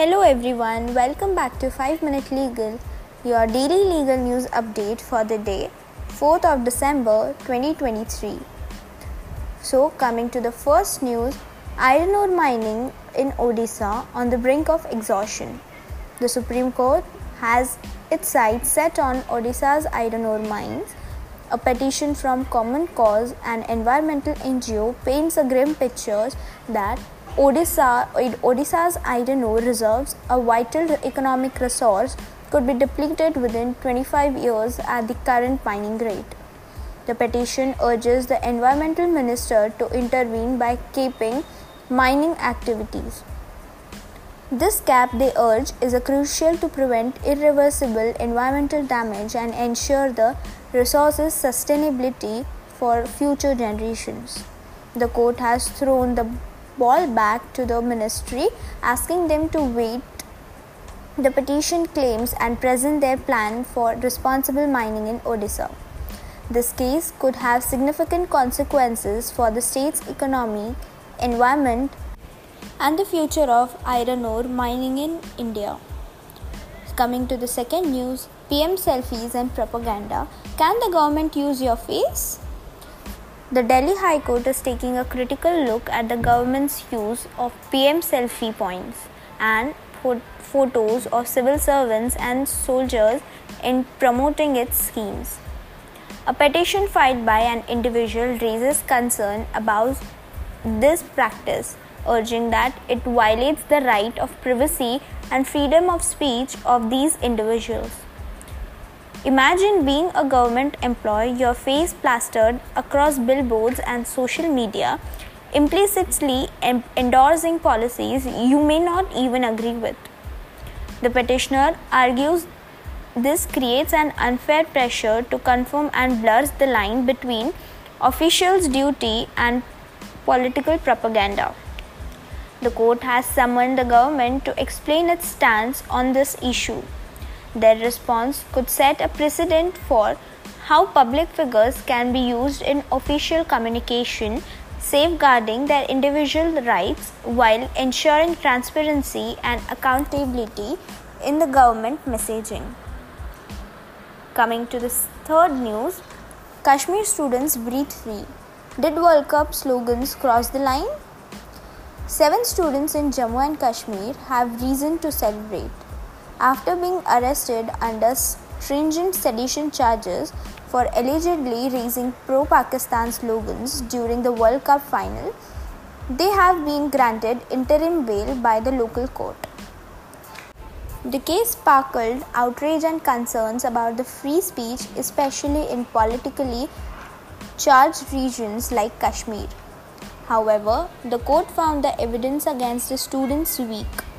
Hello everyone, welcome back to 5 Minute Legal, your daily legal news update for the day 4th of December 2023. So, coming to the first news iron ore mining in Odisha on the brink of exhaustion. The Supreme Court has its sights set on Odisha's iron ore mines. A petition from Common Cause, an environmental NGO, paints a grim picture that Odisha, Odisha's iron ore reserves, a vital economic resource, could be depleted within 25 years at the current mining rate. The petition urges the environmental minister to intervene by capping mining activities. This cap, they urge, is crucial to prevent irreversible environmental damage and ensure the resource's sustainability for future generations. The court has thrown the ball back to the ministry, asking them to wait the petition claims and present their plan for responsible mining in Odisha. This case could have significant consequences for the state's economy, environment, and the future of iron ore mining in India. Coming to the second news PM selfies and propaganda. Can the government use your face? The Delhi High Court is taking a critical look at the government's use of PM selfie points and photos of civil servants and soldiers in promoting its schemes. A petition filed by an individual raises concern about this practice, urging that it violates the right of privacy and freedom of speech of these individuals. Imagine being a government employee, your face plastered across billboards and social media, implicitly endorsing policies you may not even agree with. The petitioner argues this creates an unfair pressure to conform and blurs the line between officials' duty and political propaganda. The court has summoned the government to explain its stance on this issue. Their response could set a precedent for how public figures can be used in official communication, safeguarding their individual rights while ensuring transparency and accountability in the government messaging. Coming to the third news Kashmir students breathe free. Did World Cup slogans cross the line? Seven students in Jammu and Kashmir have reason to celebrate after being arrested under stringent sedition charges for allegedly raising pro Pakistan slogans during the World Cup final, they have been granted interim bail by the local court. The case sparkled outrage and concerns about the free speech, especially in politically charged regions like Kashmir. However, the court found the evidence against the students weak.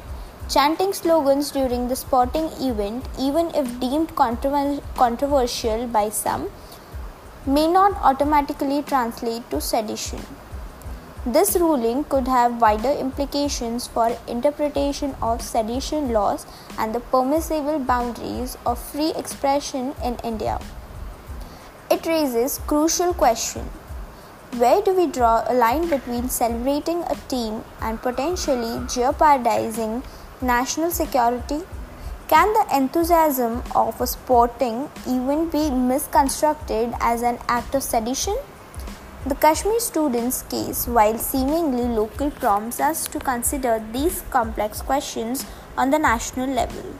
Chanting slogans during the sporting event, even if deemed controversial by some, may not automatically translate to sedition. This ruling could have wider implications for interpretation of sedition laws and the permissible boundaries of free expression in India. It raises crucial question. Where do we draw a line between celebrating a team and potentially jeopardizing national security? Can the enthusiasm of a sporting event be misconstrued as an act of sedition? The Kashmir students' case, while seemingly local, prompts us to consider these complex questions on the national level.